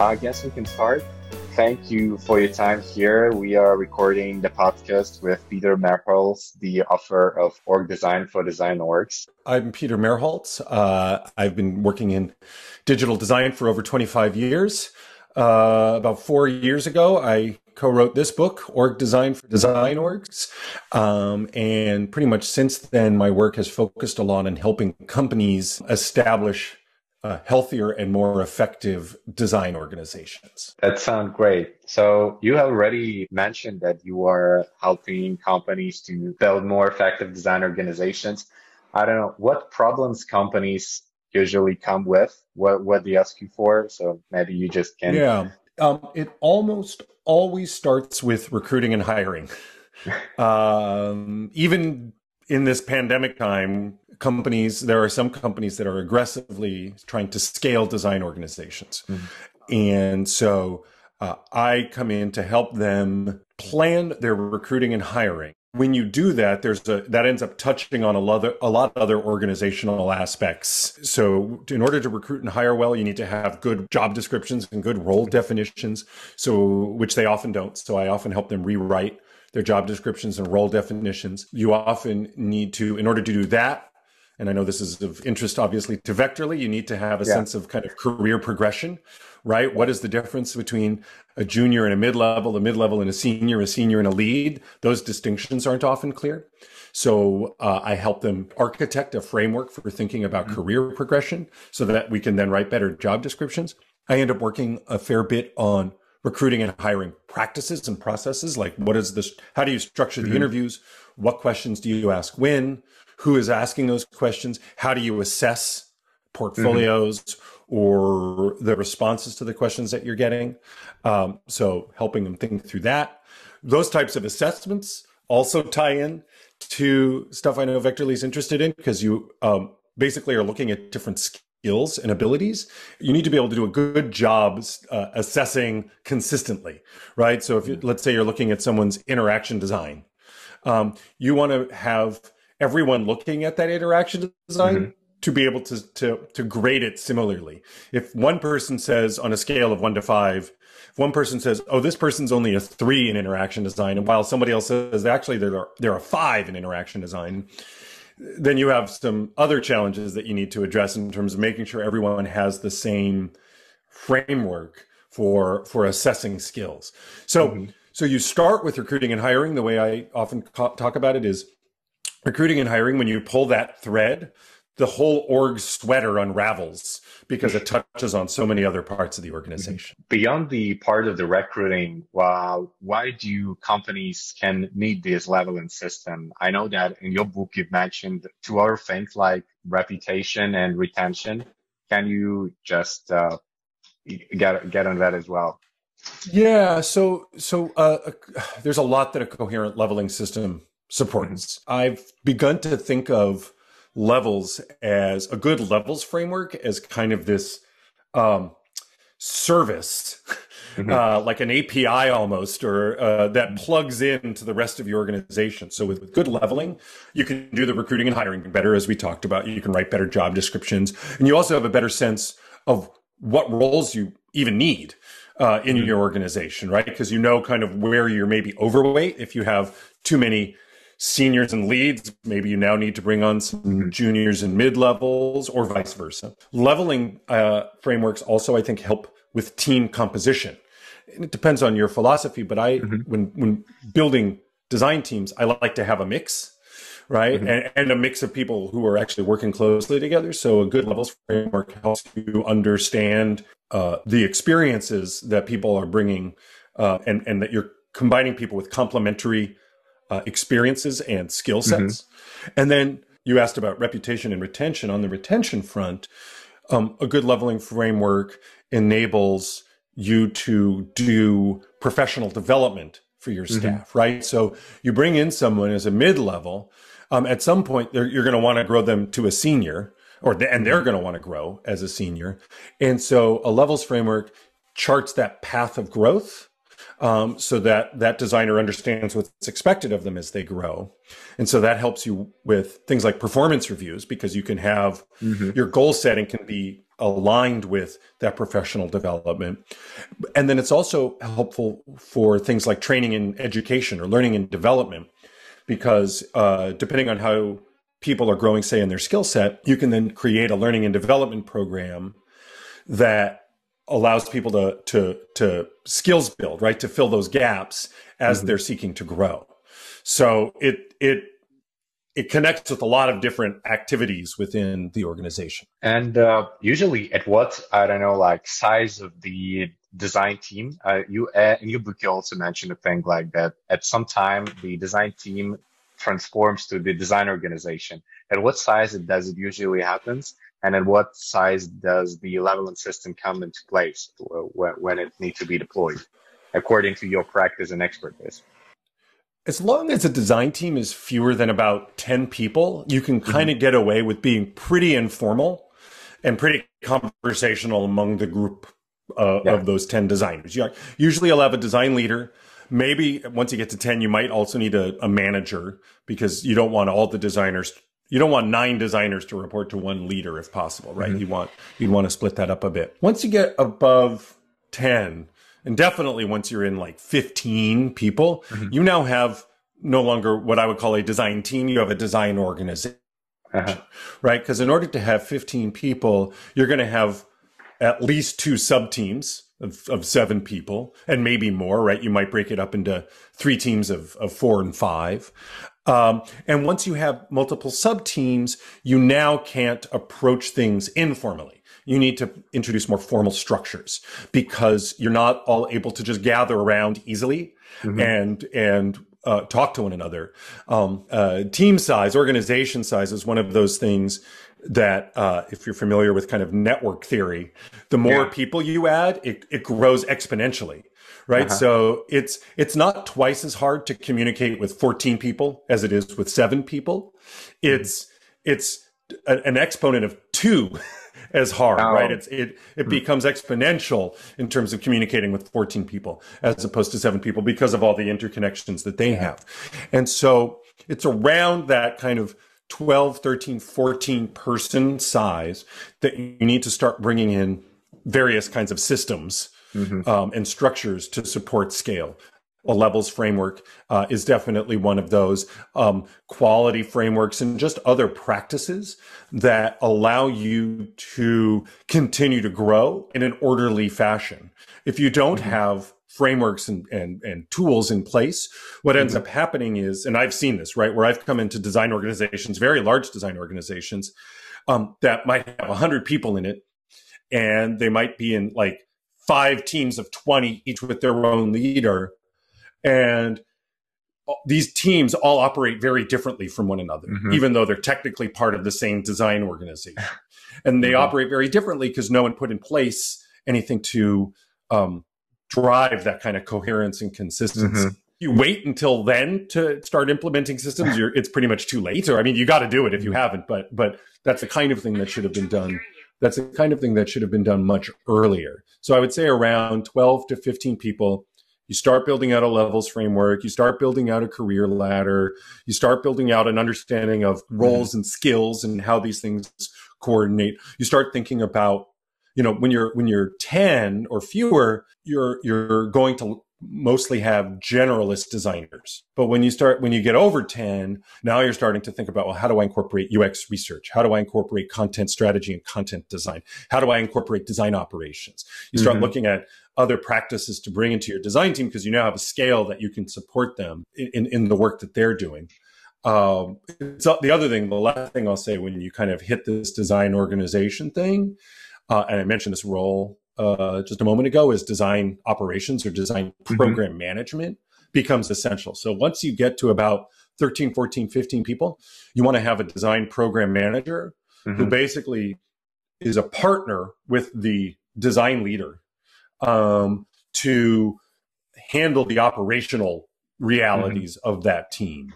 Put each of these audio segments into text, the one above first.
I guess we can start. Thank you for your time here. We are recording the podcast with Peter Merholz, the author of Org Design for Design Orgs. I'm Peter Merholz. Uh, I've been working in digital design for over 25 years. Uh, about four years ago, I co-wrote this book, Org Design for Design Orgs. Um, and pretty much since then, my work has focused a lot on helping companies establish uh, healthier and more effective design organizations. That sounds great. So you have already mentioned that you are helping companies to build more effective design organizations. I don't know what problems companies usually come with, what what they ask you for. So maybe you just can. Yeah, um, it almost always starts with recruiting and hiring. um, even in this pandemic time, companies, there are some companies that are aggressively trying to scale design organizations. Mm-hmm. And so uh, I come in to help them plan their recruiting and hiring. When you do that, there's a that ends up touching on a lot, of, a lot of other organizational aspects. So, in order to recruit and hire well, you need to have good job descriptions and good role definitions. So, which they often don't. So, I often help them rewrite their job descriptions and role definitions. You often need to, in order to do that, and I know this is of interest, obviously, to Vectorly, you need to have a yeah. sense of kind of career progression, right? What is the difference between a junior and a mid level, a mid level and a senior, a senior and a lead? Those distinctions aren't often clear. So uh, I help them architect a framework for thinking about mm-hmm. career progression so that we can then write better job descriptions. I end up working a fair bit on recruiting and hiring practices and processes like what is this how do you structure the mm-hmm. interviews what questions do you ask when who is asking those questions how do you assess portfolios mm-hmm. or the responses to the questions that you're getting? Um, so helping them think through that. Those types of assessments also tie in to stuff i know vectorly is interested in because you um, basically are looking at different skills and abilities. You need to be able to do a good job uh, assessing consistently right? So if you, let's say you're looking at someone's interaction design um, you want to have everyone looking at that interaction design mm-hmm. to be able to, to, to grade it similarly. If one person says on a scale of one to five, if one person says, "Oh, this person's only a three in interaction design," and while somebody else says actually they're they're a five in interaction design, then you have some other challenges that you need to address in terms of making sure everyone has the same framework for for assessing skills. So mm-hmm. so you start with recruiting and hiring. The way I often talk about it is recruiting and hiring, when you pull that thread, the whole org sweater unravels because it touches on so many other parts of the organization. Beyond the part of the recruiting, well, why do companies can need this leveling system? I know that in your book you've mentioned two other things like reputation and retention. Can you just uh, get get on that as well? Yeah. So so uh, there's a lot that a coherent leveling system supports. I've begun to think of levels as a good levels framework as kind of this um, service, mm-hmm. uh, like an API almost, or uh, that plugs into the rest of your organization. So with, with good leveling, you can do the recruiting and hiring better, as we talked about. You can write better job descriptions, and you also have a better sense of what roles you even need. Uh, in mm-hmm. your organization, right? Because you know kind of where you're maybe overweight if you have too many seniors and leads. Maybe you now need to bring on some juniors and mid levels or vice versa. Leveling uh, frameworks also, I think, help with team composition. And it depends on your philosophy, but I, mm-hmm. when, when building design teams, I like to have a mix, right? Mm-hmm. And, and a mix of people who are actually working closely together. So a good levels framework helps you understand uh, the experiences that people are bringing uh, and, and that you're combining people with complementary uh, experiences and skill sets. Mm-hmm. And then you asked about reputation and retention. On the retention front, um, a good leveling framework enables you to do professional development for your mm-hmm. staff, mm-hmm. right? So you bring in someone as a mid level. Um, at some point, you're going to want to grow them to a senior, or and they're going to want to grow as a senior. And so a levels framework charts that path of growth um, so that that designer understands what's expected of them as they grow. And so that helps you with things like performance reviews because you can have mm-hmm. your goal setting can be aligned with that professional development. And then it's also helpful for things like training and education or learning and development, because uh, depending on how people are growing, say, in their skill set, you can then create a learning and development program that allows people to to to skills build, right, to fill those gaps as mm-hmm. they're seeking to grow. So it it it connects with a lot of different activities within the organization. And uh, usually, at what I don't know, like size of the design team, uh, you uh, in your book you also mentioned a thing like that. At some time, the design team transforms to the design organization. At what size it does it usually happens, and at what size does the level and system come into place when it needs to be deployed, according to your practice and expertise? As long as a design team is fewer than about 10 people, you can kind of mm-hmm. get away with being pretty informal and pretty conversational among the group uh, yeah. of those 10 designers. You usually you'll have a design leader maybe once you get to 10 you might also need a, a, manager because you don't want all the designers you don't want nine designers to report to one leader if possible right mm-hmm. you want you'd want to split that up a bit once you get above 10 and definitely once you're in like 15 people mm-hmm. you now have no longer what i would call a design team you have a design organization uh-huh. right because in order to have 15 people you're going to have at least two sub teams of, of seven people and maybe more, right? You might break it up into three teams of, of four and five. Um, and once you have multiple sub teams, you now can't approach things informally. You need to introduce more formal structures because you're not all able to just gather around easily mm-hmm. and, and, uh, talk to one another. Um, uh, team size, organization size is one of those things that uh, if you're familiar with kind of network theory, the more yeah. people you add, it, it grows exponentially, right? Uh-huh. So it's it's not twice as hard to communicate with 14 people as it is with seven people. It's it's a, an exponent of two as hard, oh. right? It's it it hmm. becomes exponential in terms of communicating with 14 people as opposed to seven people because of all the interconnections that they have, and so it's around that kind of 12, 13, 14 person size that you need to start bringing in various kinds of systems mm-hmm. um, and structures to support scale. A levels framework uh, is definitely one of those. Um, quality frameworks and just other practices that allow you to continue to grow in an orderly fashion. If you don't mm-hmm. have frameworks and, and, and tools in place, what ends mm-hmm. up happening is, and I've seen this, right, where I've come into design organizations, very large design organizations, um, that might have 100 people in it, and they might be in like five teams of 20, each with their own leader. And these teams all operate very differently from one another, mm-hmm. even though they're technically part of the same design organization. and they mm-hmm. operate very differently because no one put in place anything to um, drive that kind of coherence and consistency. Mm-hmm. You wait until then to start implementing systems. You're, it's pretty much too late. Or I mean, you got to do it if you haven't. But but that's the kind of thing that should have been done. That's the kind of thing that should have been done much earlier. So I would say around 12 to 15 people. You start building out a levels framework. You start building out a career ladder. You start building out an understanding of roles mm-hmm. and skills and how these things coordinate. You start thinking about you know when you're when you're 10 or fewer you're you're going to mostly have generalist designers. But when you start when you get over 10 now you're starting to think about well how do i incorporate ux research? How do i incorporate content strategy and content design? How do i incorporate design operations? You start mm-hmm. looking at other practices to bring into your design team because you now have a scale that you can support them in, in the work that they're doing. Um, so the other thing the last thing i'll say when you kind of hit this design organization thing uh, and I mentioned this role uh, just a moment ago, is design operations or design mm-hmm. program mm-hmm. management becomes essential. So once you get to about 13, 14, 15 people, you want to have a design program manager mm-hmm. who basically is a partner with the design leader um, to handle the operational realities mm-hmm. of that team.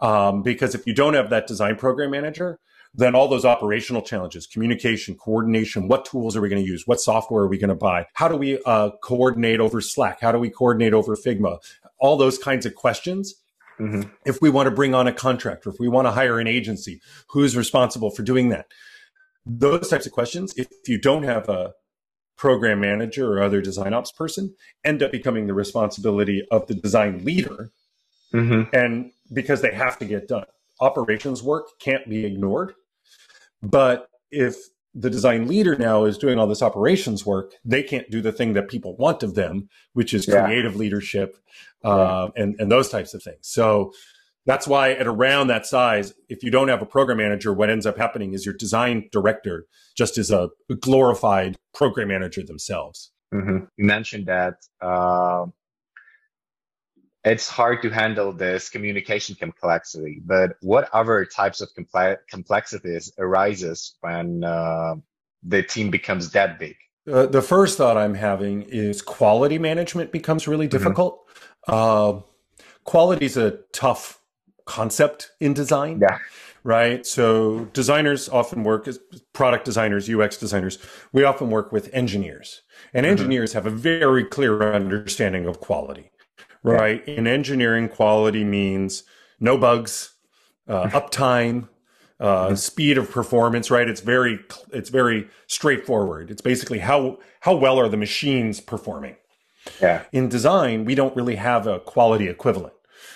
Um, because if you don't have that design program manager, then all those operational challenges, communication, coordination, what tools are we going to use? What software are we going to buy? How do we uh, coordinate over Slack? How do we coordinate over Figma? All those kinds of questions. Mm-hmm. If we want to bring on a contractor, if we want to hire an agency, who's responsible for doing that? those types of questions, if you don't have a program manager or other design ops person, end up becoming the responsibility of the design leader. Mm-hmm. And because they have to get done, operations work can't be ignored. But if the design leader now is doing all this operations work, they can't do the thing that people want of them, which is yeah. creative leadership uh, yeah. and, and those types of things. So that's why at around that size, if you don't have a program manager, what ends up happening is your design director just is a glorified program manager themselves. Mm-hmm. You mentioned that uh, it's hard to handle this communication complexity, but what other types of complexities arises when uh, the team becomes that big? Uh, the first thought I'm having is quality management becomes really mm-hmm. difficult. Mm-hmm. Uh, quality is a tough concept in design. Yeah. Right. So designers often work as product designers, UX designers. We often work with engineers and mm-hmm. engineers mm-hmm. have a very clear understanding of quality, right? Yeah. In engineering, quality means no bugs, uh, uptime, uh, mm-hmm. speed of performance, right? It's very, it's very straightforward. It's basically how, how well are the machines performing? Yeah. In design, we don't really have a quality equivalent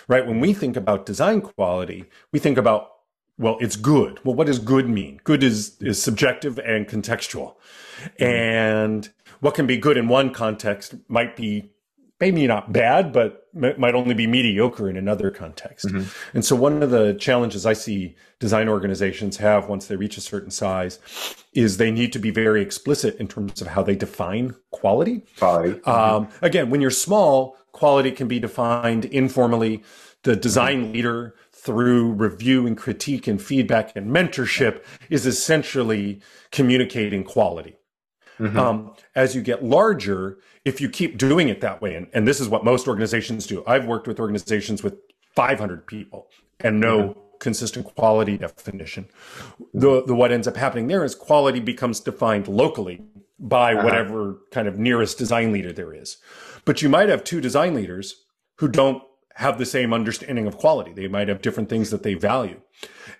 right? When we think about design quality, we think about, well, it's good. Well, what does good mean? Good is, is subjective and contextual. And what can be good in one context might be maybe not bad, but might only be mediocre in another context. Mm-hmm. And so one of the challenges I see design organizations have once they reach a certain size is they need to be very explicit in terms of how they define quality. Quality. Um, again, when you're small, quality can be defined informally. The design leader through review and critique and feedback and mentorship is essentially communicating quality. Mm-hmm. Um, as you get larger, if you keep doing it that way, and, and this is what most organizations do. I've worked with organizations with 500 people and no mm-hmm. consistent quality definition. The, the what ends up happening there is quality becomes defined locally by uh-huh. whatever kind of nearest design leader there is. But you might have two design leaders who don't have the same understanding of quality. They might have different things that they value.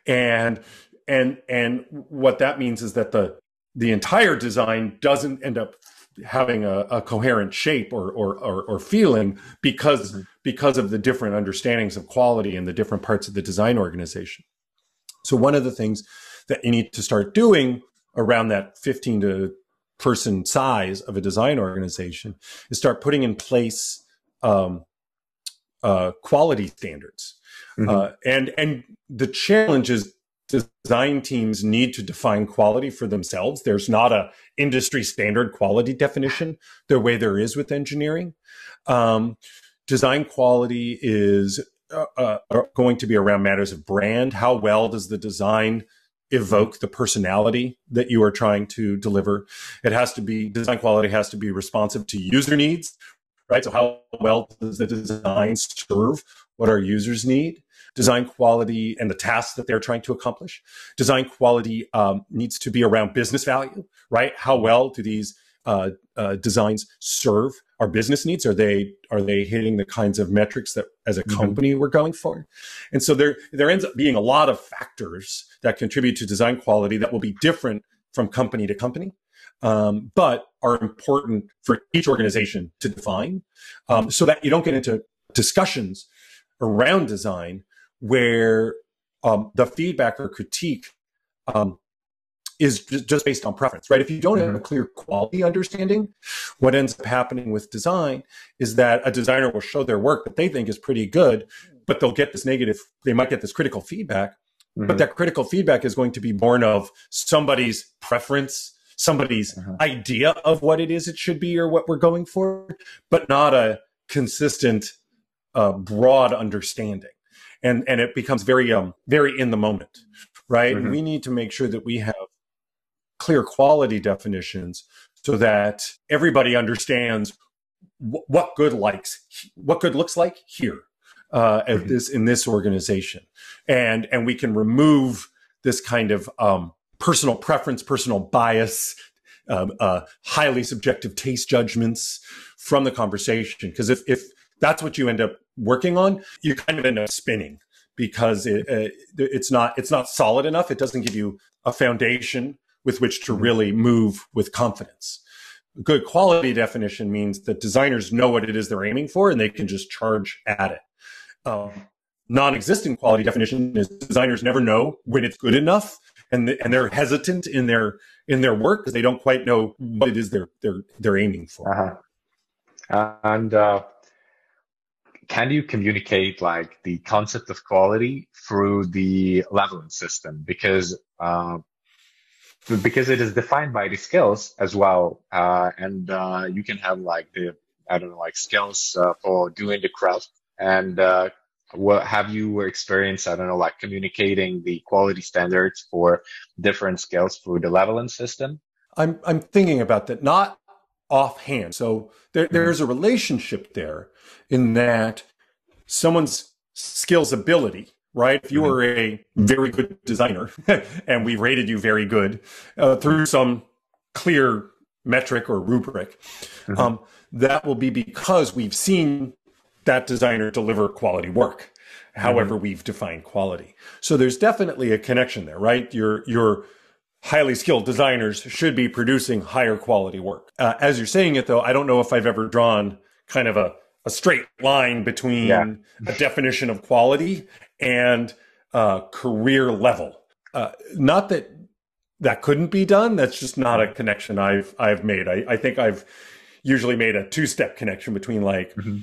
And and and what that means is that the the entire design doesn't end up having a, a coherent shape or, or, or, or feeling because, mm-hmm. because of the different understandings of quality in the different parts of the design organization. So one of the things that you need to start doing around that 15 to person size of a design organization is start putting in place um, uh, quality standards. Mm-hmm. Uh, and and the challenge is design teams need to define quality for themselves. There's not a industry standard quality definition the way there is with engineering. Um, design quality is uh, uh, going to be around matters of brand. How well does the design evoke the personality that you are trying to deliver? It has to be design quality has to be responsive to user needs, right? So how well does the design serve what our users need? Design quality and the tasks that they're trying to accomplish. Design quality um, needs to be around business value, right? How well do these uh, uh, designs serve our business needs? Are they are they hitting the kinds of metrics that as a mm-hmm. company mm-hmm. we're going for? And so there there ends up being a lot of factors that contribute to design quality that will be different from company to company. Um, but are important for each organization to define um, so that you don't get into discussions around design where um, the feedback or critique um, is just based on preference, right? If you don't have a mm-hmm. clear quality understanding, what ends up happening with design is that a designer will show their work that they think is pretty good, but they'll get this negative, they might get this critical feedback, mm-hmm. but that critical feedback is going to be born of somebody's preference, somebody's mm-hmm. idea of what it is it should be or what we're going for, but not a consistent, uh, broad understanding and and it becomes very um very in the moment right mm-hmm. we need to make sure that we have clear quality definitions so that everybody understands w- what good likes what good looks like here uh, at mm-hmm. this in this organization and and we can remove this kind of um, personal preference personal bias um, uh, highly subjective taste judgments from the conversation because if if that's what you end up working on, you kind of end up spinning because it, uh, it's not it's not solid enough. It doesn't give you a foundation with which to really move with confidence. Good quality definition means that designers know what it is they're aiming for and they can just charge at it. Um, non-existent quality definition is designers never know when it's good enough and and they're hesitant in their in their work because they don't quite know what it is they're they're they're aiming for. Uh-huh. And uh, can you communicate like the concept of quality through the leveling system? Because uh, because it is defined by the skills as well uh, and uh, you can have like the i don't know like skills uh, for doing the craft. And uh, what have you experienced i don't know like communicating the quality standards for different skills through the leveling system? I'm i'm thinking about that. Not offhand so there, mm-hmm. there's a relationship there in that someone's skills ability right if you mm-hmm. were a very good designer and we rated you very good uh, through some clear metric or rubric mm-hmm. um, that will be because we've seen that designer deliver quality work, however mm-hmm. we've defined quality. So there's definitely a connection there, right? Your, your highly skilled designers should be producing higher quality work. Uh, as you're saying it though, I don't know if I've ever drawn kind of a, a straight line between yeah. a definition of quality and uh, career level. Uh, not that that couldn't be done. That's just not a connection I've I've made. I, I think I've usually made a two step connection between like mm-hmm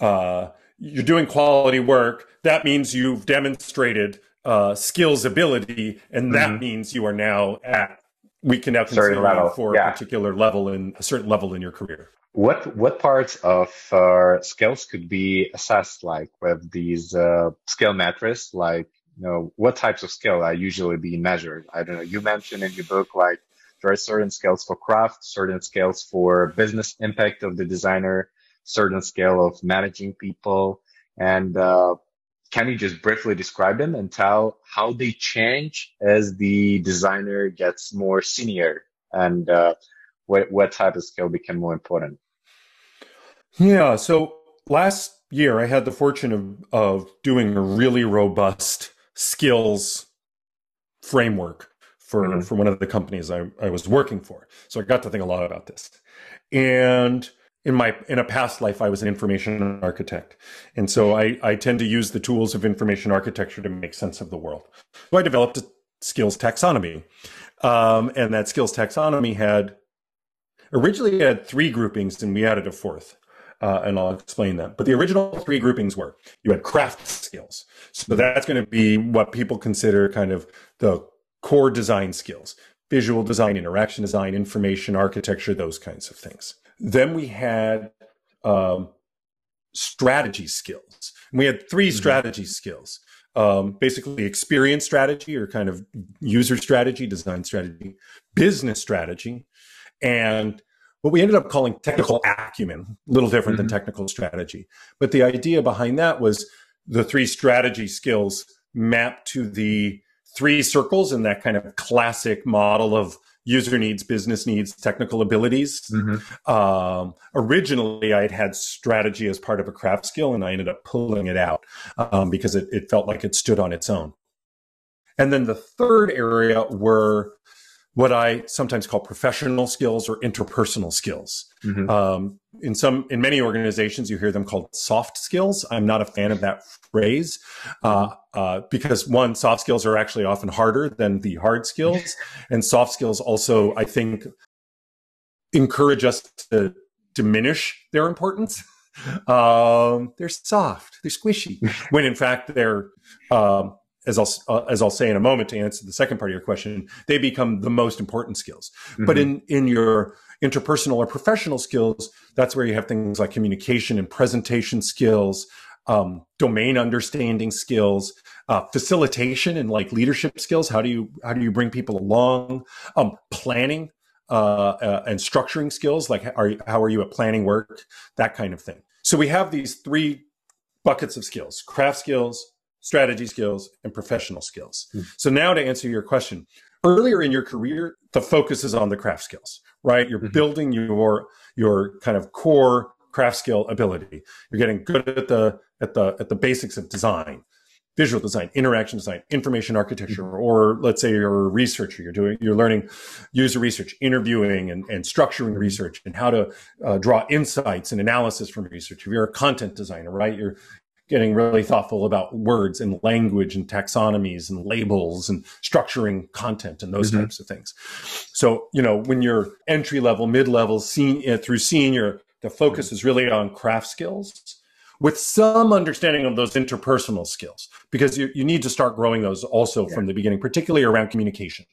uh, you're doing quality work. That means you've demonstrated uh, skills ability, and that mm-hmm. means you are now at we can now consider you for yeah. a particular level in a certain level in your career. What what parts of uh, skills could be assessed like with these uh, skill metrics? Like, you know, what types of skill are usually being measured? I don't know. You mentioned in your book like there are certain skills for craft, certain skills for business impact of the designer, certain scale of managing people. And uh, can you just briefly describe them and tell how they change as the designer gets more senior and uh, what, what type of skill become more important? Yeah. So last year, I had the fortune of, of doing a really robust skills framework for, mm-hmm. for one of the companies I, I was working for. So I got to think a lot about this. And in my in a past life i was an information architect and so i i tend to use the tools of information architecture to make sense of the world so i developed a skills taxonomy um, and that skills taxonomy had originally had three groupings and we added a fourth uh, and I'll explain that. But the original three groupings were you had craft skills. So that's going to be what people consider kind of the core design skills visual design, interaction design, information architecture, those kinds of things. Then we had um, strategy skills. And we had 3 mm-hmm. strategy skills. Um, basically, experience strategy or kind of user strategy, design strategy, business strategy, and what we ended up calling technical acumen, a little different mm-hmm. than technical strategy. But the idea behind that was the three strategy skills mapped to the three circles in that kind of classic model of user needs, business needs, technical abilities. Mm-hmm. Um, originally, I had had strategy as part of a craft skill, and I ended up pulling it out um, because it, it felt like it stood on its own. And then the third area were what I sometimes call professional skills or interpersonal skills. Mm-hmm. Um, in some, in many organizations, you hear them called soft skills. I'm not a fan of that phrase uh, uh, because one, soft skills are actually often harder than the hard skills, and soft skills also, I think, encourage us to diminish their importance. Um, they're soft, they're squishy, when in fact they're um, as I'll uh, as I'll say in a moment to answer the second part of your question, they become the most important skills. Mm-hmm. But in in your interpersonal or professional skills, that's where you have things like communication and presentation skills, um, domain understanding skills, uh, facilitation and like leadership skills. How do you how do you bring people along? Um, planning uh, uh, and structuring skills, like are, how are you at planning work, that kind of thing. So we have these three buckets of skills: craft skills, strategy skills, and professional skills. Mm. So now to answer your question, earlier in your career, the focus is on the craft skills, right? You're mm-hmm. building your your kind of core craft skill ability. You're getting good at the at the at the basics of design. visual design, interaction design, information architecture, mm-hmm. or let's say you're a researcher, you're doing, you're learning user research, interviewing and, and structuring mm-hmm. research and how to uh, draw insights and analysis from research. If you're a content designer, right, you're getting really thoughtful about words and language and taxonomies and labels and structuring content and those mm-hmm. types of things. So, you know, when you're entry level, mid level, senior, through senior, the focus is really on craft skills with some understanding of those interpersonal skills because you, you need to start growing those also yeah. from the beginning, particularly around communication.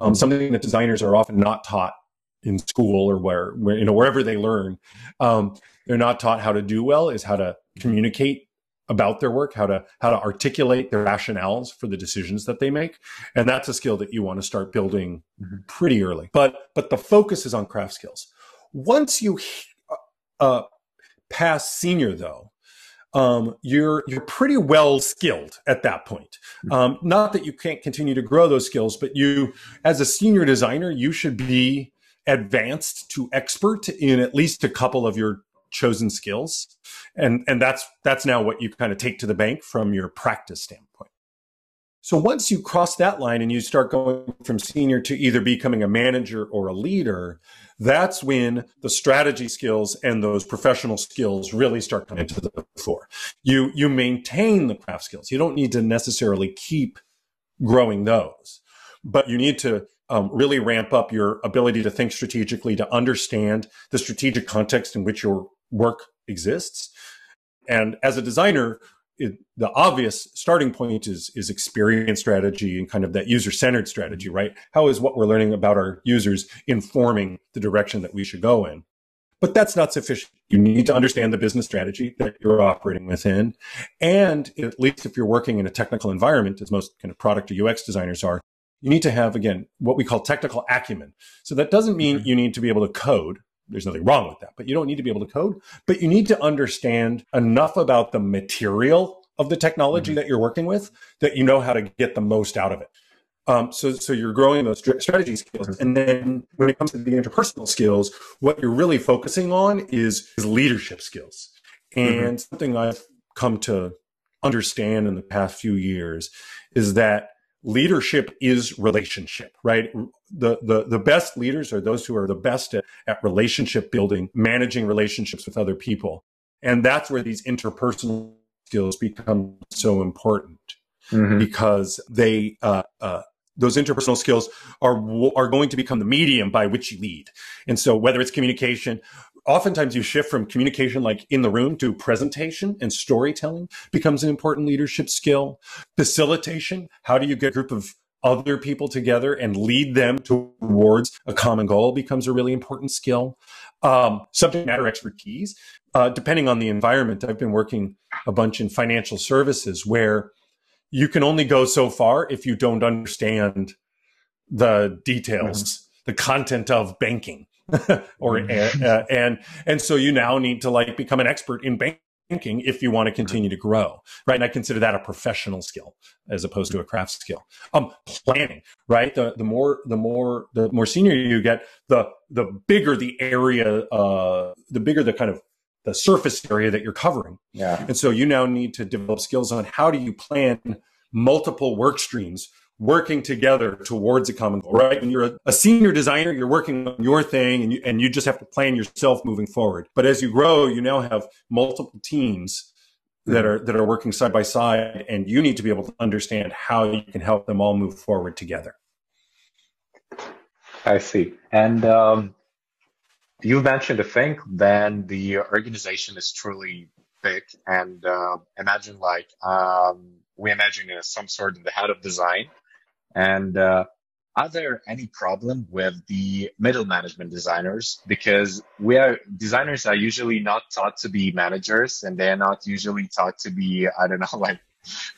Um, mm-hmm. Something that designers are often not taught in school or where, where you know wherever they learn. Um, they're not taught how to do well is how to communicate about their work, how to how to articulate their rationales for the decisions that they make, and that's a skill that you want to start building mm-hmm. pretty early. But but the focus is on craft skills. Once you uh, uh pass senior, though, um, you're you're pretty well skilled at that point. Mm-hmm. Um, not that you can't continue to grow those skills, but you, as a senior designer, you should be advanced to expert in at least a couple of your chosen skills. And and that's that's now what you kind of take to the bank from your practice standpoint. So once you cross that line and you start going from senior to either becoming a manager or a leader that's when the strategy skills and those professional skills really start coming to the fore. You you maintain the craft skills. You don't need to necessarily keep growing those but you need to um, really ramp up your ability to think strategically, to understand the strategic context in which your work exists. And as a designer, it, the obvious starting point is is experience strategy and kind of that user centered strategy, right? How is what we're learning about our users informing the direction that we should go in? But that's not sufficient. You need to understand the business strategy that you're operating within. And at least if you're working in a technical environment, as most kind of product or UX designers are, you need to have, again, what we call technical acumen. So that doesn't mean mm-hmm. you need to be able to code there's nothing wrong with that, but you don't need to be able to code, but you need to understand enough about the material of the technology mm-hmm. that you're working with that you know how to get the most out of it. Um, so, so you're growing those strategy skills, mm-hmm. and then when it comes to the interpersonal skills, what you're really focusing on is, is leadership skills. And mm-hmm. something I've come to understand in the past few years is that leadership is relationship, right? The, the, the best leaders are those who are the best at, at relationship building, managing relationships with other people. And that's where these interpersonal skills become so important mm-hmm. because they, uh, uh, those interpersonal skills are are going to become the medium by which you lead. And so whether it's communication oftentimes you shift from communication like in the room to presentation and storytelling becomes an important leadership skill. Facilitation how do you get a group of other people together and lead them towards a common goal becomes a really important skill. Um, subject matter expertise uh, depending on the environment. I've been working a bunch in financial services where you can only go so far if you don't understand the details mm-hmm. the content of banking or mm-hmm. uh, and and so you now need to like become an expert in banking if you want to continue to grow right? And i consider that a professional skill as opposed to a craft skill. Um planning right? The the more the more the more senior you get the the bigger the area uh the bigger the kind of the surface area that you're covering. Yeah. And so you now need to develop skills on how do you plan multiple work streams working together towards a common goal, right? When you're a, a, senior designer, you're working on your thing and you, and you just have to plan yourself moving forward. But as you grow, you now have multiple teams that are, that are working side by side and you need to be able to understand how you can help them all move forward together. I see. And, um, you mentioned a thing, then the organization is truly big and, uh, imagine like, um, we imagine some sort of the head of design and uh, are there any problem with the middle management designers? Because we are designers are usually not taught to be managers, and they're not usually taught to be I don't know like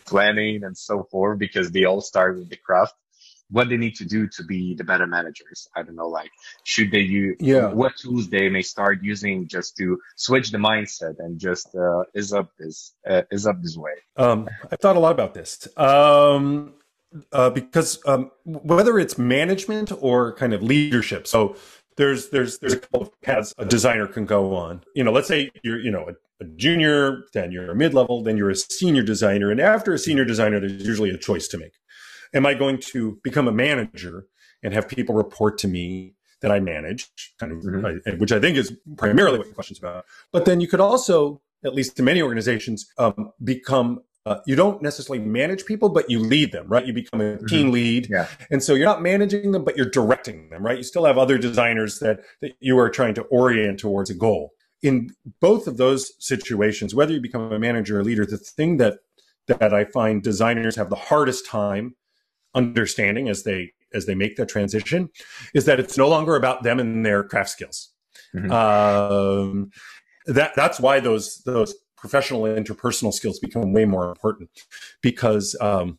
planning and so forth because they all start with the craft. What they need to do to be the better managers? I don't know. Like, should they use yeah. what tools they may start using just to switch the mindset and just uh, is up this uh, is up this way? Um, I've thought a lot about this. Um, uh, because um, whether it's management or kind of leadership, so there's there's there's a couple of paths a designer can go on. You know, let's say you're you know a junior, then you're a mid level, then you're a senior designer. And after a senior designer, there's usually a choice to make. Am I going to become a manager and have people report to me that I manage, kind of, mm-hmm. which I think is primarily what your question's about. But then you could also, at least in many organizations, um, become uh, you don't necessarily manage people, but you lead them, right? You become a mm-hmm. team lead. Yeah. And so you're not managing them, but you're directing them, right? You still have other designers that, that you are trying to orient towards a goal. In both of those situations, whether you become a manager or a leader, the thing that, that I find designers have the hardest time understanding as they, as they make that transition is that it's no longer about them and their craft skills. Mm-hmm. Um, that, that's why those, those professional interpersonal skills become way more important because um,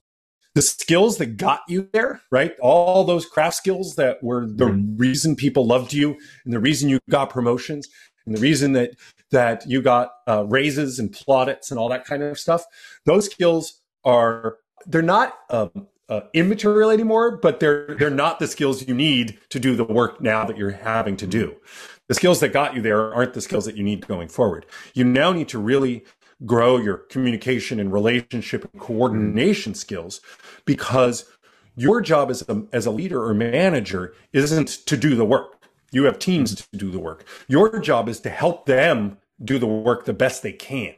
the skills that got you there, right? All those craft skills that were the reason people loved you and the reason you got promotions and the reason that that you got uh, raises and plaudits and all that kind of stuff. Those skills are they're not um, uh, immaterial anymore, but they're they're not the skills you need to do the work now that you're having to do the skills that got you there aren't the skills that you need going forward. You now need to really grow your communication and relationship and coordination skills because your job as a, as a leader or manager isn't to do the work. You have teams to do the work. Your job is to help them do the work the best they can.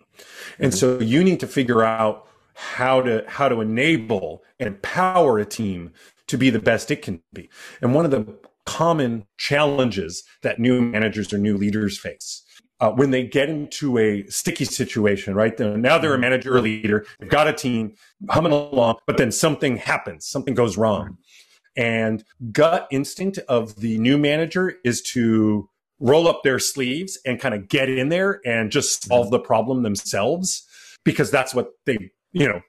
And mm-hmm. so you need to figure out how to how to enable and empower a team to be the best it can be. And one of the common challenges that new managers or new leaders face. Uh, when they get into a sticky situation, right? Now they're a manager or leader, they've got a team humming along, but then something happens, something goes wrong. And gut instinct of the new manager is to roll up their sleeves and kind of get in there and just solve the problem themselves because that's what they, you know,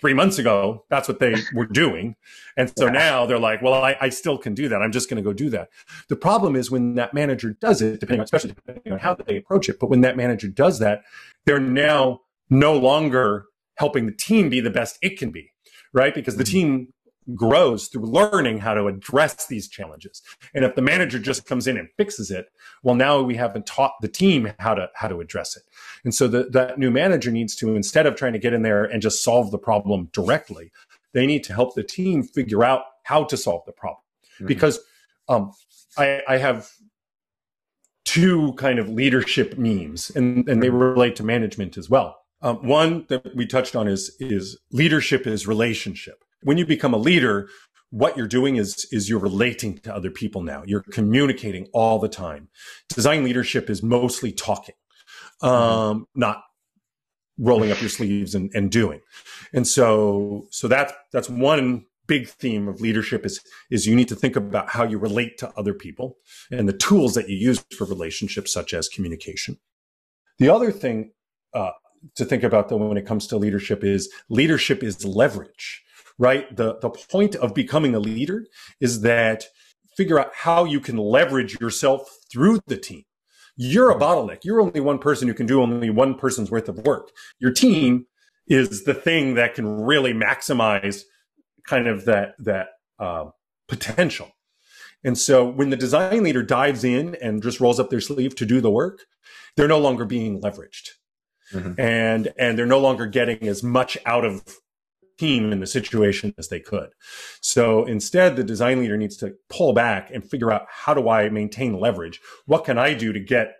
three months ago, that's what they were doing. And so yeah. now they're like, well, I, I, still can do that. I'm just going to go do that. The problem is when that manager does it, depending on, especially depending on how they approach it, but when that manager does that, they're now no longer helping the team be the best it can be, right? Because the mm-hmm. team grows through learning how to address these challenges. And if the manager just comes in and fixes it, well, now we haven't taught the team how to how to address it. And so the, that new manager needs to, instead of trying to get in there and just solve the problem directly, they need to help the team figure out how to solve the problem. Mm-hmm. Because um, I, I have two kind of leadership memes, and, and they relate to management as well. Um, one that we touched on is is leadership is relationship when you become a leader, what you're doing is is you're relating to other people now. You're communicating all the time. Design leadership is mostly talking, um, not rolling up your sleeves and, and doing. And so so that's that's one big theme of leadership is is you need to think about how you relate to other people and the tools that you use for relationships, such as communication. The other thing uh, to think about though when it comes to leadership is leadership is leverage right? The, the point of becoming a leader is that figure out how you can leverage yourself through the team. You're a bottleneck. You're only one person who can do only one person's worth of work. Your team is the thing that can really maximize kind of that, that, uh, potential. And so when the design leader dives in and just rolls up their sleeve to do the work, they're no longer being leveraged. Mm-hmm. And, and they're no longer getting as much out of team in the situation as they could. So instead, the design leader needs to pull back and figure out how do I maintain leverage? What can I do to get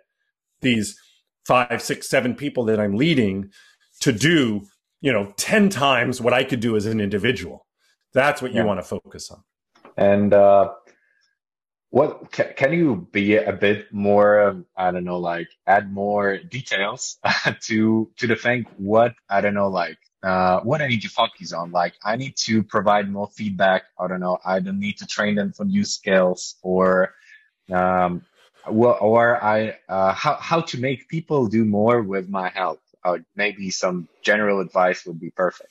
these five, six, seven people that I'm leading to do, you know, 10 times what I could do as an individual? That's what yeah. you want to focus on. And, uh, what can, can you be a bit more i don't know like add more details to to the thing what i don't know like uh, what I need to focus on. Like I need to provide more feedback. I don't know. I don't need to train them for new skills or, um, well, or I, uh, how, how to make people do more with my help. Uh, maybe some general advice would be perfect.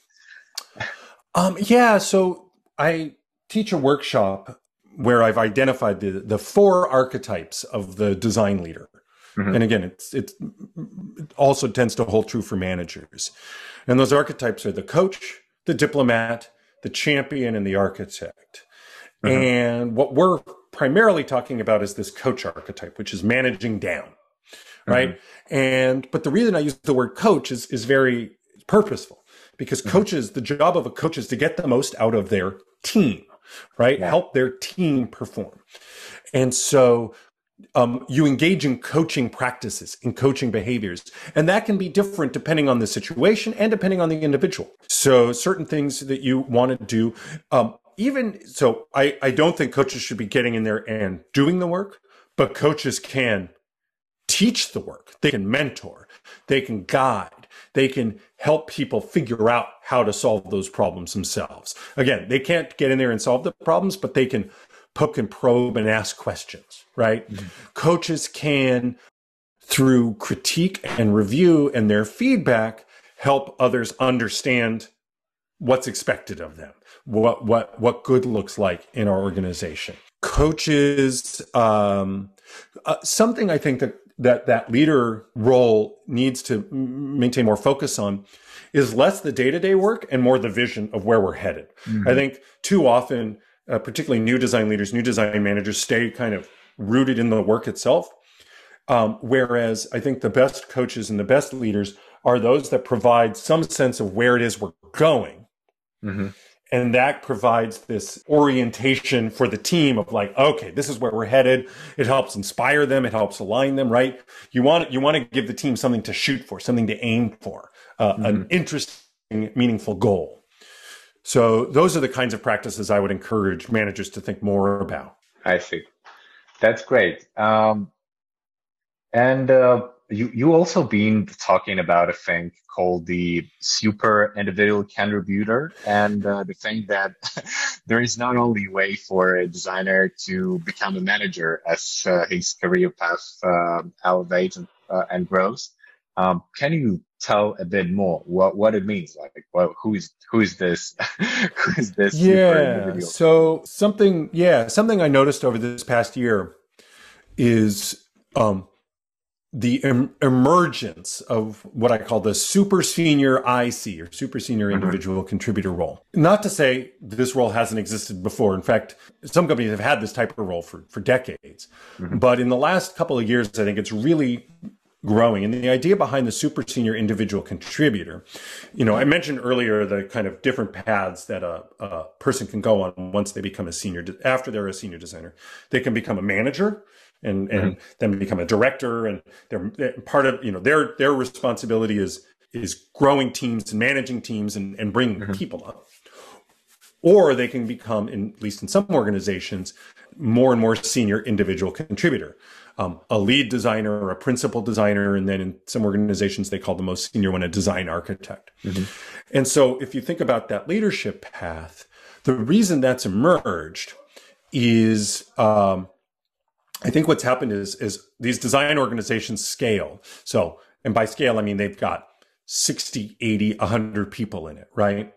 um, yeah. So I teach a workshop where I've identified the, the four archetypes of the design leader. Mm-hmm. And again, it's, it's, it also tends to hold true for managers. And those archetypes are the coach, the diplomat, the champion, and the architect. Mm-hmm. And what we're primarily talking about is this coach archetype, which is managing down. right? Mm-hmm. And but the reason I use the word coach is is very purposeful because mm-hmm. coaches, the job of a coach is to get the most out of their team, right? Yeah. Help their team perform. And so um, you engage in coaching practices, in coaching behaviors, and that can be different depending on the situation and depending on the individual. So certain things that you want to do, um, even so, I, I don't think coaches should be getting in there and doing the work, but coaches can teach the work. They can mentor, they can guide, they can help people figure out how to solve those problems themselves. Again, they can't get in there and solve the problems, but they can poke and probe and ask questions, right? Mm-hmm. Coaches can, through critique and review and their feedback, help others understand what's expected of them, what what what good looks like in our organization. Coaches, um, uh, something I think that that that leader role needs to maintain more focus on is less the day to day work and more the vision of where we're headed. Mm-hmm. I think too often uh, particularly new design leaders, new design managers, stay kind of rooted in the work itself. Um, whereas I think the best coaches and the best leaders are those that provide some sense of where it is we're going. Mm-hmm. And that provides this orientation for the team of like, okay, this is where we're headed. It helps inspire them. It helps align them, right? You want, you want to give the team something to shoot for, something to aim for, uh, mm-hmm. an interesting, meaningful goal. So those are the kinds of practices I would encourage managers to think more about. I see. That's great. Um, and uh, you you also been talking about a thing called the super individual contributor, and uh, the thing that there is not only way for a designer to become a manager as uh, his career path uh, elevates and, uh, and grows. Um, can you tell a bit more what what it means like well who is who is this who is this yeah so something yeah something i noticed over this past year is um the em- emergence of what I call the super senior IC or super senior mm-hmm. individual mm-hmm. contributor role. Not to say this role hasn't existed before. In fact, some companies have had this type of role for, for decades. Mm-hmm. But in the last couple of years, I think it's really growing. And the idea behind the super senior individual contributor, you know, I mentioned earlier the kind of different paths that a, a person can go on once they become a senior, after they're a senior designer. They can become a manager and, and mm-hmm. then become a director. And they're, they're, part of, you know, their, their responsibility is, is growing teams and managing teams and, and bringing mm-hmm. people up. Or they can become, in, at least in some organizations, more and more senior individual contributor um, a lead designer or a principal designer. And then in some organizations, they call the most senior one a design architect. Mm-hmm. And so if you think about that leadership path, the reason that's emerged is, um, I think what's happened is, is these design organizations scale. So, and by scale, I mean they've got 60, 80, 100 people in it, right?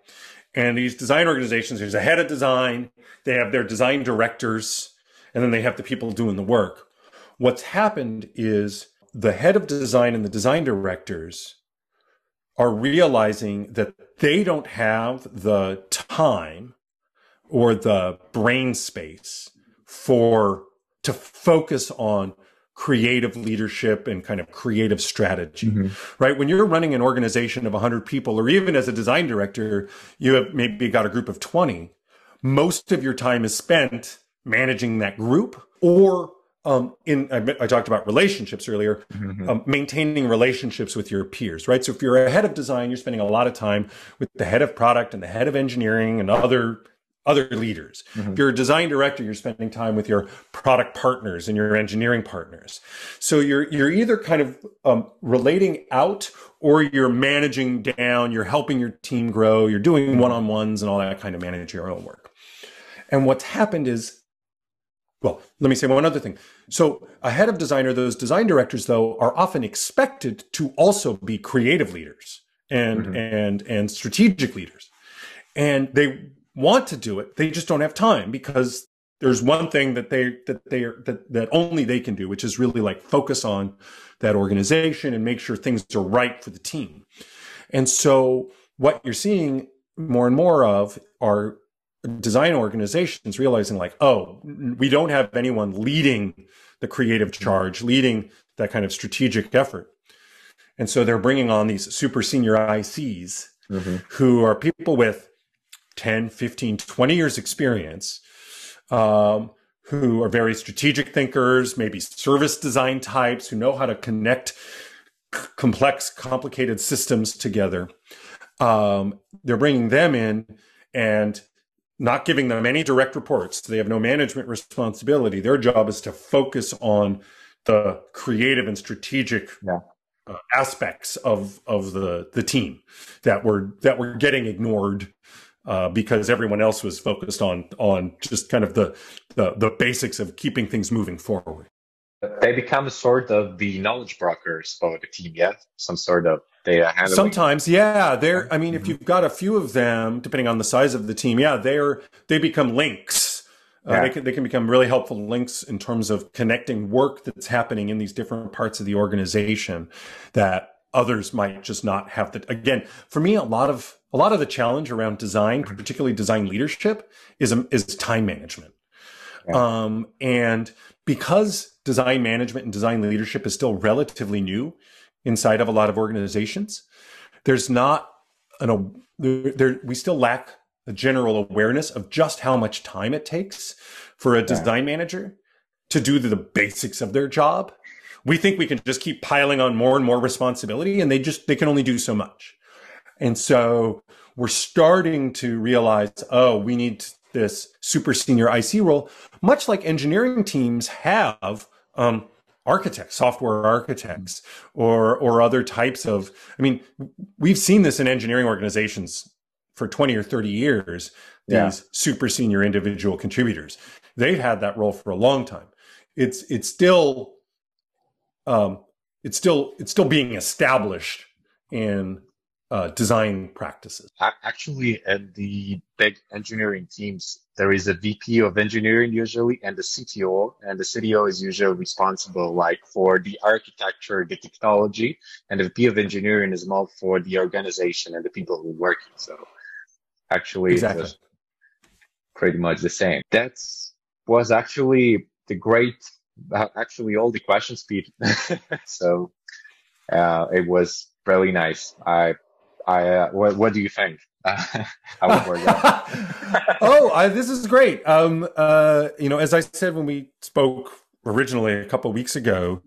And these design organizations, there's a head of design, they have their design directors, and then they have the people doing the work. What's happened is the head of design and the design directors are realizing that they don't have the time or the brain space for to focus on creative leadership and kind of creative strategy, mm-hmm. right? When you're running an organization of 100 people, or even as a design director, you have maybe got a group of 20. Most of your time is spent managing that group or um, in I, I, talked about relationships earlier, mm-hmm. um, maintaining relationships with your peers, right? So if you're a head of design, you're spending a lot of time with the head of product and the head of engineering and other other leaders. Mm-hmm. If you're a design director, you're spending time with your product partners and your engineering partners. So you're you're either kind of um, relating out or you're managing down. You're helping your team grow. You're doing one on ones and all that kind of managerial work. And what's happened is well, let me say one other thing. So, a head of designer, those design directors, though, are often expected to also be creative leaders and mm-hmm. and and strategic leaders, and they want to do it. They just don't have time because there's one thing that they that they are that that only they can do, which is really like focus on that organization and make sure things are right for the team. And so, what you're seeing more and more of are design organizations realizing like, oh, we don't have anyone leading the creative charge, leading that kind of strategic effort. And so they're bringing on these super senior ICs mm-hmm. who are people with 10, 15, 20 years experience, um, who are very strategic thinkers, maybe service design types who know how to connect c- complex, complicated systems together. Um, they're bringing them in and not giving them any direct reports. They have no management responsibility. Their job is to focus on the creative and strategic yeah. uh, aspects of of the the team that were that were getting ignored uh, because everyone else was focused on on just kind of the, the the basics of keeping things moving forward. They become a sort of the knowledge brokers for the team, yeah. Some sort of data handling. Sometimes, yeah. They're. I mean, if you've got a few of them, depending on the size of the team, yeah, they're they become links. Uh, yeah. they can they can become really helpful links in terms of connecting work that's happening in these different parts of the organization that others might just not have the again for me a lot of a lot of the challenge around design particularly design leadership is um, is time management yeah. um, and because design management and design leadership is still relatively new inside of a lot of organizations. There's not an there, there we still lack a general awareness of just how much time it takes for a design manager to do the basics of their job. We think we can just keep piling on more and more responsibility and they just they can only do so much. And so we're starting to realize oh we need this super senior ic role much like engineering teams have um, architects software architects or or other types of i mean we've seen this in engineering organizations for 20 or 30 years these yeah. super senior individual contributors they've had that role for a long time it's it's still um, it's still it's still being established in uh, design practices. Actually, at the big engineering teams, there is a VP of engineering usually, and the CTO, and the CTO is usually responsible like for the architecture, the technology, and the VP of engineering is more for the organization and the people who work. So, actually, exactly. pretty much the same. That was actually the great actually all the questions, Pete. so uh, it was really nice. I, I, uh, what, what do you think? oh, I, this is great. Um, uh, you know, as I said when we spoke originally a couple weeks ago,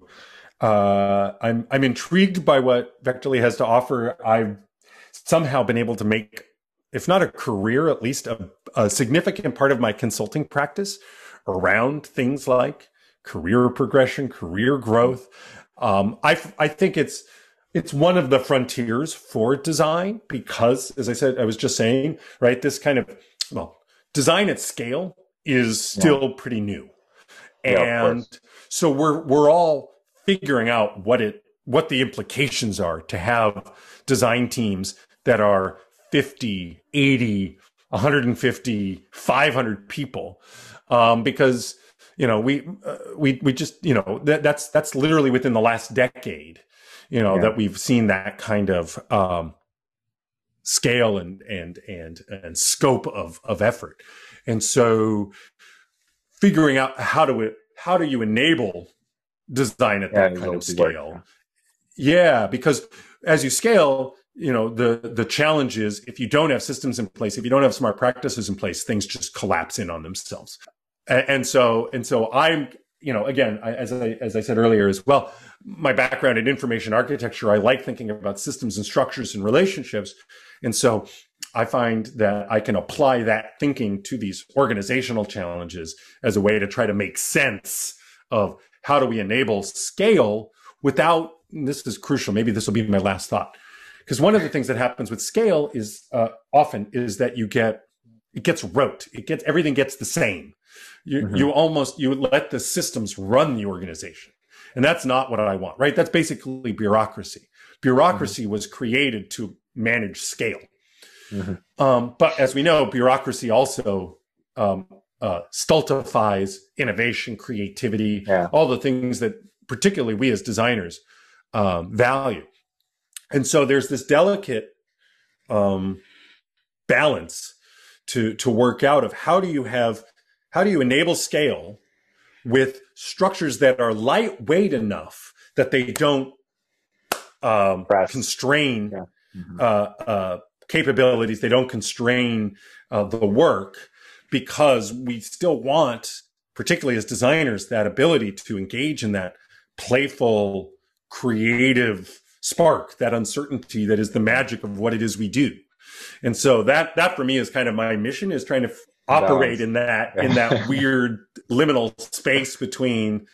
uh, I'm I'm intrigued by what Vectorly has to offer. I've somehow been able to make, if not a career, at least a, a significant part of my consulting practice around things like career progression, career growth. Um, I, I think it's, it's one of the frontiers for design because, as I said, I was just saying, right, this kind of, well, design at scale is still yeah. pretty new. And yeah, so we're, we're all figuring out what it, what the implications are to have design teams that are 50, 80, 150, 500 people. Um, because you know we uh, we we just you know that, that's that's literally within the last decade you know yeah. that we've seen that kind of um, scale and and and and scope of of effort and so figuring out how to how do you enable design at yeah, that kind of scale work. yeah because as you scale you know the the challenge is if you don't have systems in place if you don't have smart practices in place things just collapse in on themselves and so and so i'm you know again as i as i said earlier as well my background in information architecture i like thinking about systems and structures and relationships and so i find that i can apply that thinking to these organizational challenges as a way to try to make sense of how do we enable scale without this is crucial maybe this will be my last thought because one of the things that happens with scale is uh, often is that you get it gets rote it gets everything gets the same you, mm-hmm. you almost, you let the systems run the organization. And that's not what I want, right? That's basically bureaucracy. Bureaucracy mm-hmm. was created to manage scale. Mm-hmm. Um, but as we know, bureaucracy also um, uh, stultifies innovation, creativity, yeah. all the things that particularly we as designers um, value. And so there's this delicate um, balance to to work out of how do you have how do you enable scale with structures that are lightweight enough that they don't um, constrain yeah. mm-hmm. uh, uh, capabilities, they don't constrain uh, the work because we still want, particularly as designers, that ability to engage in that playful, creative spark, that uncertainty that is the magic of what it is we do. And so that that for me is kind of my mission is trying to operate in that in that weird liminal space between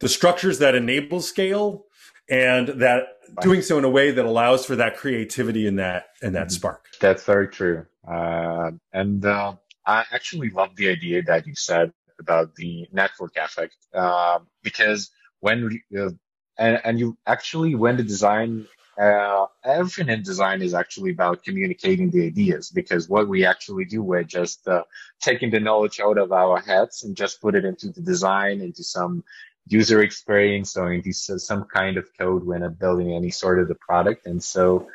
the structures that enable scale and that doing so in a way that allows for that creativity and that and that mm-hmm. spark. That's very true. Uh, and uh, I actually love the idea that you said about the network effect uh, because when uh, and, and you actually when the design uh, everything in design is actually about communicating the ideas because what we actually do we're just uh, taking the knowledge out of our heads and just put it into the design into some user experience or into some kind of code when building any sort of the product. And so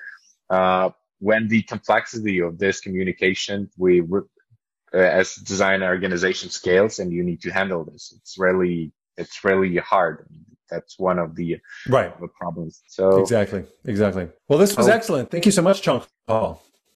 uh, when the complexity of this communication we uh, as design organization scales and you need to handle this it's really it's really hard that's one of the right the problems. So exactly, exactly. Well, this was oh. excellent. Thank you so much, Chong Paul.